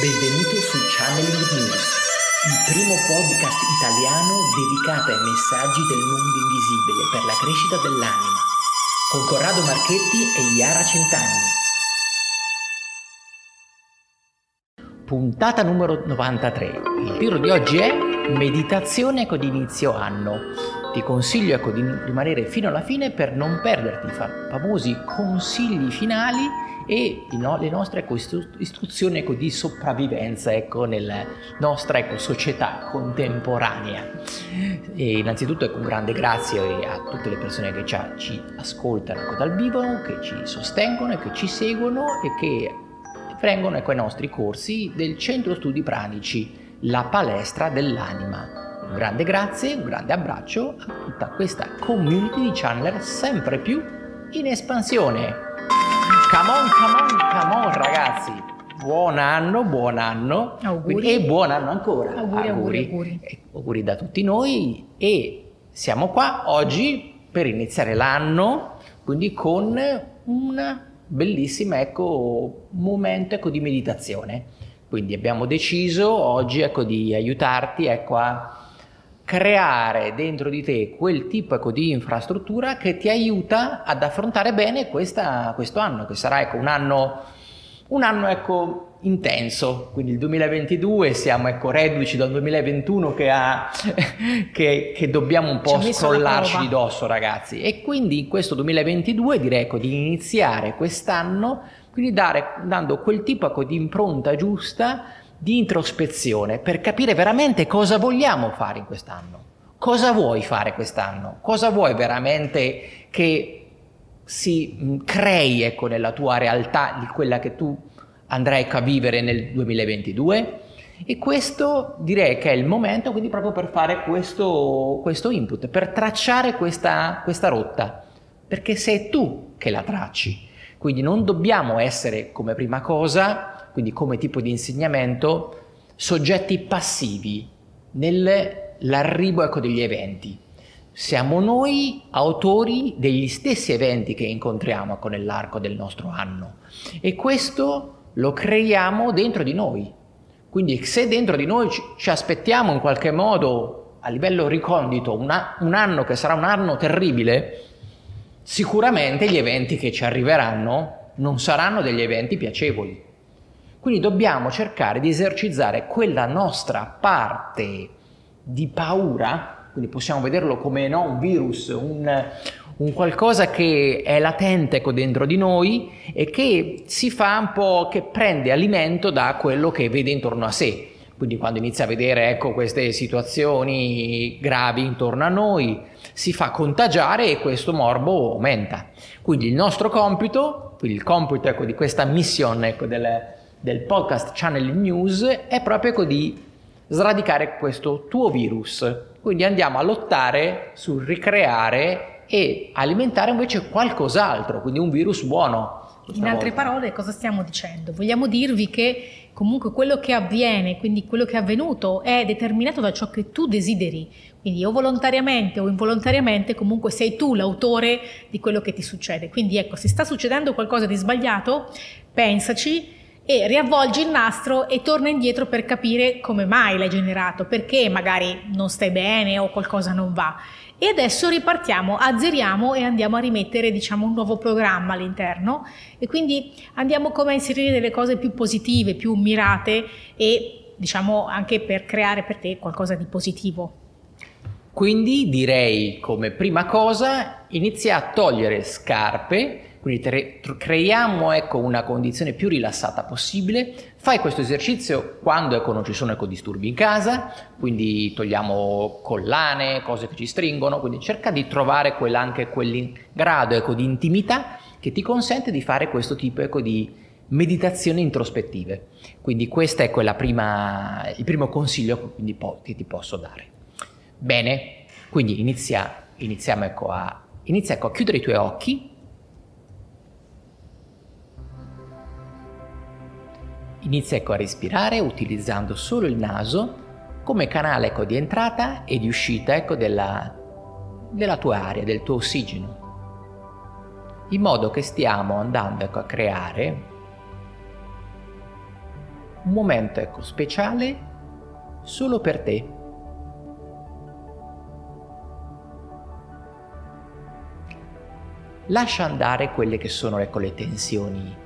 Benvenuto su Channeling News, il primo podcast italiano dedicato ai messaggi del mondo invisibile per la crescita dell'anima, con Corrado Marchetti e Iara Centanni. Puntata numero 93. Il titolo di oggi è Meditazione con inizio anno. Ti consiglio ecco, di rimanere fino alla fine per non perderti i famosi consigli finali e no, le nostre ecco, istruzioni ecco, di sopravvivenza ecco, nella nostra ecco, società contemporanea. E innanzitutto ecco, un grande grazie a tutte le persone che ci, ascoltano ecco, dal vivo, che ci sostengono e che ci seguono e che vengono ecco, ai nostri corsi del Centro Studi Pranici, la palestra dell'anima. Un grande grazie, un grande abbraccio a tutta questa community di channeler sempre più in espansione. Come on, come on, come on ragazzi! Buon anno, buon anno auguri. e buon anno ancora. Auguri, auguri, auguri. auguri da tutti noi e siamo qua oggi per iniziare l'anno, quindi con un bellissimo ecco, momento ecco, di meditazione. Quindi abbiamo deciso oggi ecco, di aiutarti ecco, a creare dentro di te quel tipo ecco, di infrastruttura che ti aiuta ad affrontare bene questa, questo anno, che sarà ecco, un anno, un anno ecco, intenso. Quindi il 2022 siamo ecco, reduci dal 2021 che, ha, che, che dobbiamo un po' scrollarci di dosso, ragazzi. E quindi in questo 2022 direi ecco, di iniziare quest'anno, quindi dare, dando quel tipo ecco, di impronta giusta di introspezione per capire veramente cosa vogliamo fare in quest'anno. Cosa vuoi fare quest'anno? Cosa vuoi veramente che si mm, crei ecco, nella tua realtà, di quella che tu andrai a vivere nel 2022? E questo direi che è il momento quindi proprio per fare questo, questo input, per tracciare questa, questa rotta, perché sei tu che la tracci. Quindi non dobbiamo essere come prima cosa quindi come tipo di insegnamento, soggetti passivi nell'arrivo ecco, degli eventi. Siamo noi autori degli stessi eventi che incontriamo ecco, nell'arco del nostro anno e questo lo creiamo dentro di noi. Quindi se dentro di noi ci aspettiamo in qualche modo a livello ricondito una, un anno che sarà un anno terribile, sicuramente gli eventi che ci arriveranno non saranno degli eventi piacevoli. Quindi dobbiamo cercare di esercitare quella nostra parte di paura, quindi possiamo vederlo come no, un virus, un, un qualcosa che è latente ecco, dentro di noi e che si fa un po', che prende alimento da quello che vede intorno a sé. Quindi quando inizia a vedere ecco, queste situazioni gravi intorno a noi, si fa contagiare e questo morbo aumenta. Quindi il nostro compito, il compito ecco, di questa missione ecco, del, del podcast Channel News è proprio ecco di sradicare questo tuo virus. Quindi andiamo a lottare sul ricreare e alimentare invece qualcos'altro, quindi un virus buono. In altre volta. parole, cosa stiamo dicendo? Vogliamo dirvi che comunque quello che avviene, quindi quello che è avvenuto, è determinato da ciò che tu desideri. Quindi o volontariamente o involontariamente comunque sei tu l'autore di quello che ti succede. Quindi ecco, se sta succedendo qualcosa di sbagliato, pensaci e riavvolgi il nastro e torna indietro per capire come mai l'hai generato, perché magari non stai bene o qualcosa non va. E adesso ripartiamo, azzeriamo e andiamo a rimettere diciamo un nuovo programma all'interno e quindi andiamo come a inserire delle cose più positive, più mirate e diciamo anche per creare per te qualcosa di positivo. Quindi direi come prima cosa inizia a togliere scarpe quindi tre, creiamo ecco, una condizione più rilassata possibile. Fai questo esercizio quando ecco, non ci sono ecco, disturbi in casa, quindi togliamo collane, cose che ci stringono, quindi cerca di trovare quel, anche quel grado ecco, di intimità che ti consente di fare questo tipo ecco, di meditazioni introspettive. Quindi questo è prima, il primo consiglio che ti posso dare. Bene, quindi inizia, iniziamo ecco, a, inizia ecco, a chiudere i tuoi occhi Inizia ecco a respirare utilizzando solo il naso come canale ecco di entrata e di uscita ecco della, della tua aria, del tuo ossigeno. In modo che stiamo andando ecco a creare un momento ecco speciale solo per te. Lascia andare quelle che sono ecco, le tensioni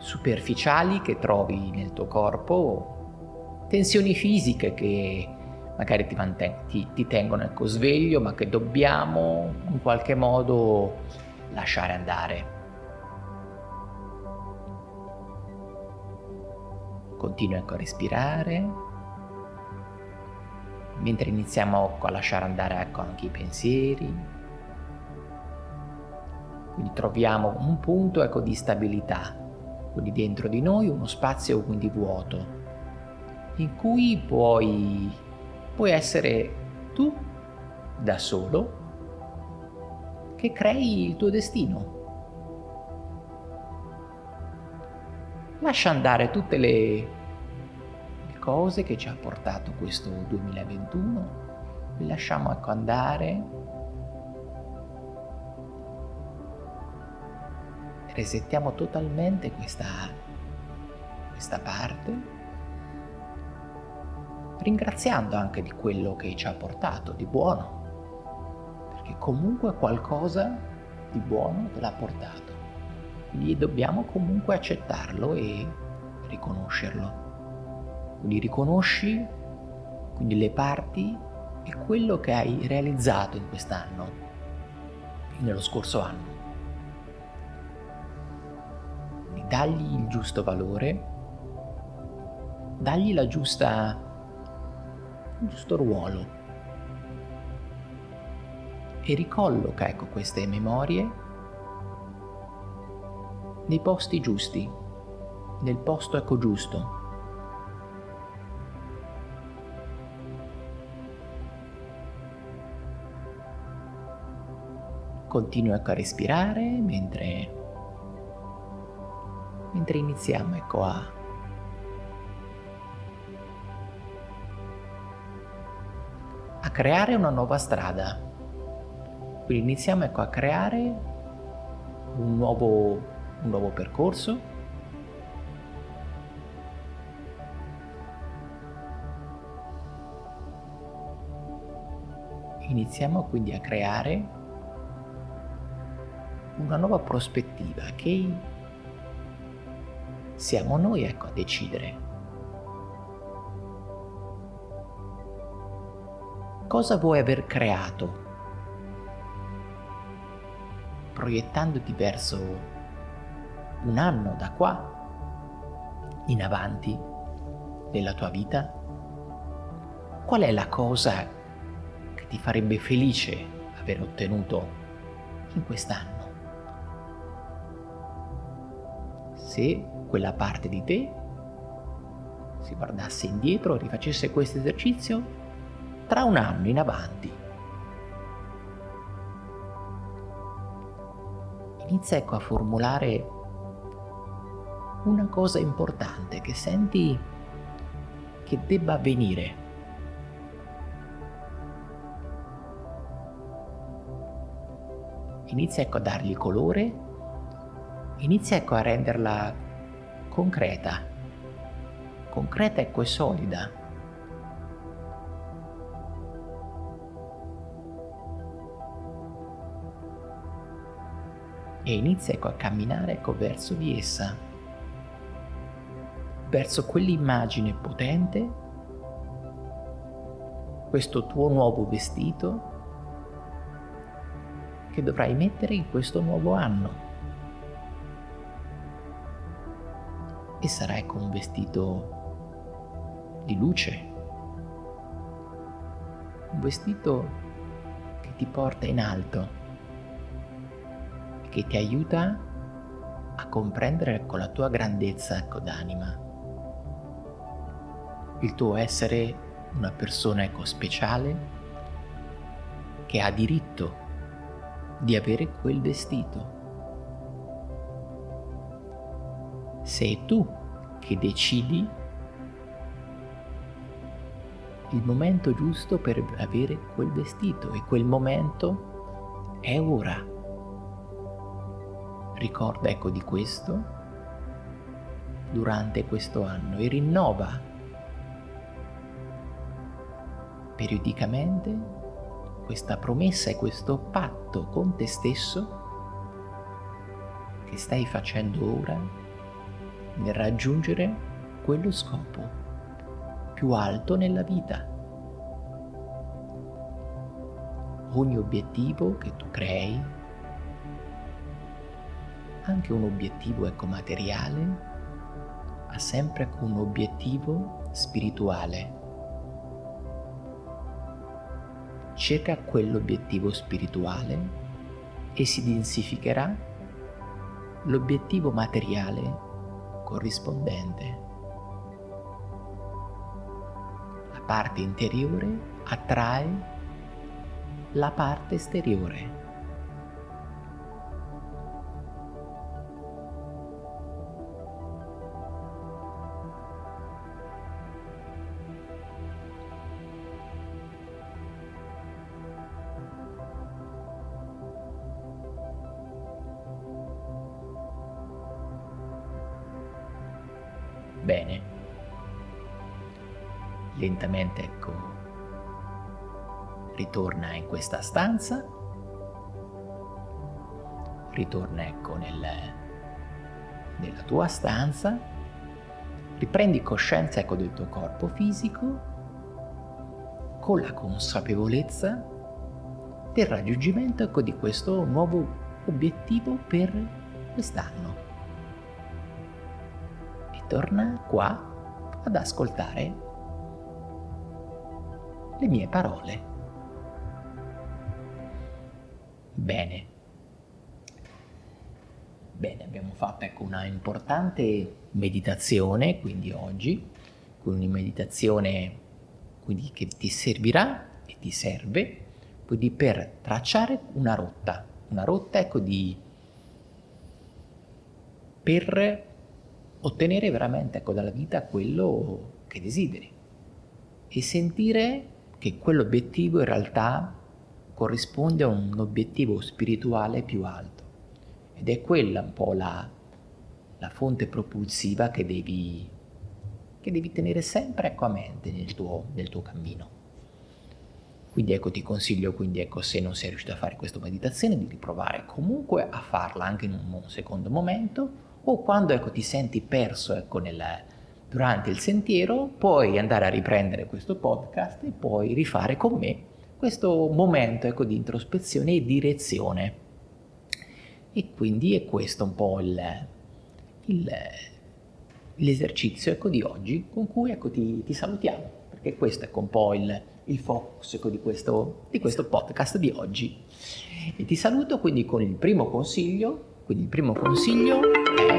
superficiali che trovi nel tuo corpo, tensioni fisiche che magari ti, manten- ti, ti tengono ecco, sveglio, ma che dobbiamo in qualche modo lasciare andare. Continua ecco, a respirare, mentre iniziamo ecco, a lasciare andare ecco, anche i pensieri. Quindi troviamo un punto ecco, di stabilità quindi dentro di noi uno spazio quindi vuoto, in cui puoi, puoi essere tu da solo che crei il tuo destino. Lascia andare tutte le, cose che ci ha portato questo 2021, le lasciamo ecco andare resettiamo totalmente questa, questa parte, ringraziando anche di quello che ci ha portato di buono, perché comunque qualcosa di buono te l'ha portato. Quindi dobbiamo comunque accettarlo e riconoscerlo. Quindi riconosci quindi le parti e quello che hai realizzato in quest'anno, nello scorso anno. Dagli il giusto valore, dagli la giusta, il giusto ruolo e ricolloca ecco queste memorie nei posti giusti, nel posto ecco giusto. Continua ecco a respirare mentre mentre iniziamo ecco a a creare una nuova strada. Quindi iniziamo ecco a creare un nuovo, un nuovo percorso. Iniziamo quindi a creare una nuova prospettiva che siamo noi ecco a decidere. Cosa vuoi aver creato? Proiettandoti verso un anno da qua in avanti della tua vita? Qual è la cosa che ti farebbe felice aver ottenuto in quest'anno? Se quella parte di te si guardasse indietro e rifacesse questo esercizio tra un anno in avanti. Inizia ecco a formulare una cosa importante che senti che debba avvenire. Inizia ecco a dargli colore, inizia ecco a renderla concreta, concreta e solida. E inizia ecco a camminare ecco verso di essa, verso quell'immagine potente, questo tuo nuovo vestito che dovrai mettere in questo nuovo anno. E sarai con un vestito di luce, un vestito che ti porta in alto, che ti aiuta a comprendere con la tua grandezza ecco, d'anima, il tuo essere una persona ecco, speciale che ha diritto di avere quel vestito sei tu che decidi il momento giusto per avere quel vestito e quel momento è ora. Ricorda ecco di questo, durante questo anno e rinnova periodicamente questa promessa e questo patto con te stesso che stai facendo ora nel raggiungere quello scopo più alto nella vita. Ogni obiettivo che tu crei, anche un obiettivo ecco materiale, ha sempre un obiettivo spirituale. Cerca quell'obiettivo spirituale e si densificherà l'obiettivo materiale corrispondente. La parte interiore attrae la parte esteriore. Lentamente, ecco, ritorna in questa stanza, ritorna, ecco, nel, nella tua stanza, riprendi coscienza, ecco, del tuo corpo fisico con la consapevolezza del raggiungimento, ecco, di questo nuovo obiettivo per quest'anno. Torna qua ad ascoltare le mie parole. Bene. Bene, abbiamo fatto ecco, una importante meditazione, quindi oggi, una meditazione quindi, che ti servirà e ti serve quindi per tracciare una rotta, una rotta ecco di per ottenere veramente ecco, dalla vita quello che desideri e sentire che quell'obiettivo in realtà corrisponde a un obiettivo spirituale più alto ed è quella un po' la, la fonte propulsiva che devi, che devi tenere sempre a mente nel tuo, nel tuo cammino. Quindi ecco ti consiglio, quindi ecco se non sei riuscito a fare questa meditazione di riprovare comunque a farla anche in un secondo momento o quando ecco, ti senti perso ecco, nel, durante il sentiero, puoi andare a riprendere questo podcast e poi rifare con me questo momento ecco, di introspezione e direzione. E quindi è questo un po' il, il, l'esercizio ecco, di oggi con cui ecco, ti, ti, salutiamo, perché questo è ecco, un po' il, il focus ecco, di, questo, di questo podcast di oggi. E ti saluto quindi con il primo consiglio quindi il primo consiglio è,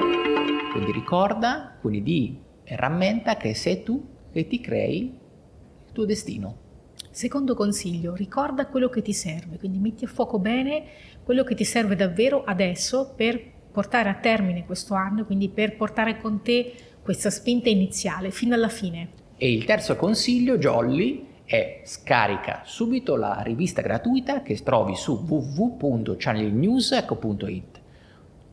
quindi ricorda, quindi di e rammenta che sei tu che ti crei il tuo destino. Secondo consiglio, ricorda quello che ti serve, quindi metti a fuoco bene quello che ti serve davvero adesso per portare a termine questo anno, quindi per portare con te questa spinta iniziale fino alla fine. E il terzo consiglio, Jolly, è scarica subito la rivista gratuita che trovi su www.channelnews.it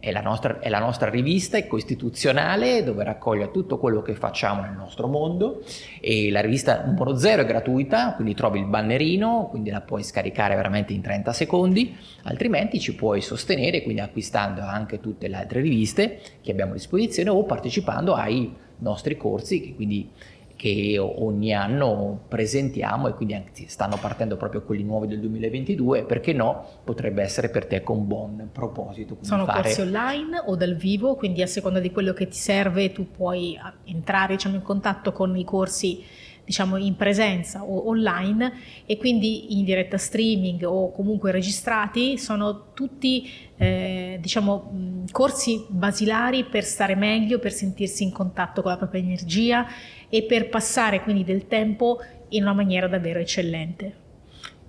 è la, nostra, è la nostra rivista costituzionale dove raccoglie tutto quello che facciamo nel nostro mondo. E la rivista numero 0 è gratuita, quindi trovi il bannerino, quindi la puoi scaricare veramente in 30 secondi, altrimenti ci puoi sostenere quindi acquistando anche tutte le altre riviste che abbiamo a disposizione o partecipando ai nostri corsi che quindi che ogni anno presentiamo e quindi anzi stanno partendo proprio quelli nuovi del 2022, perché no, potrebbe essere per te con un buon proposito. Sono fare... corsi online o dal vivo, quindi a seconda di quello che ti serve tu puoi entrare diciamo, in contatto con i corsi diciamo in presenza o online e quindi in diretta streaming o comunque registrati sono tutti eh, diciamo corsi basilari per stare meglio, per sentirsi in contatto con la propria energia e per passare quindi del tempo in una maniera davvero eccellente.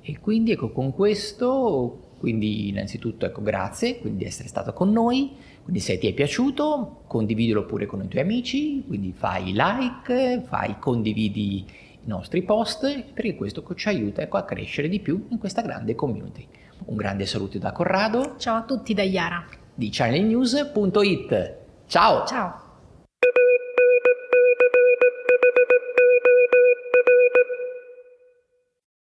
E quindi ecco con questo, quindi innanzitutto ecco grazie quindi di essere stato con noi, quindi se ti è piaciuto condividilo pure con i tuoi amici, quindi fai like, fai condividi i nostri post perché questo ci aiuta ecco, a crescere di più in questa grande community. Un grande saluto da Corrado. Ciao a tutti da Iara. Di channelnews.it. Ciao! Ciao!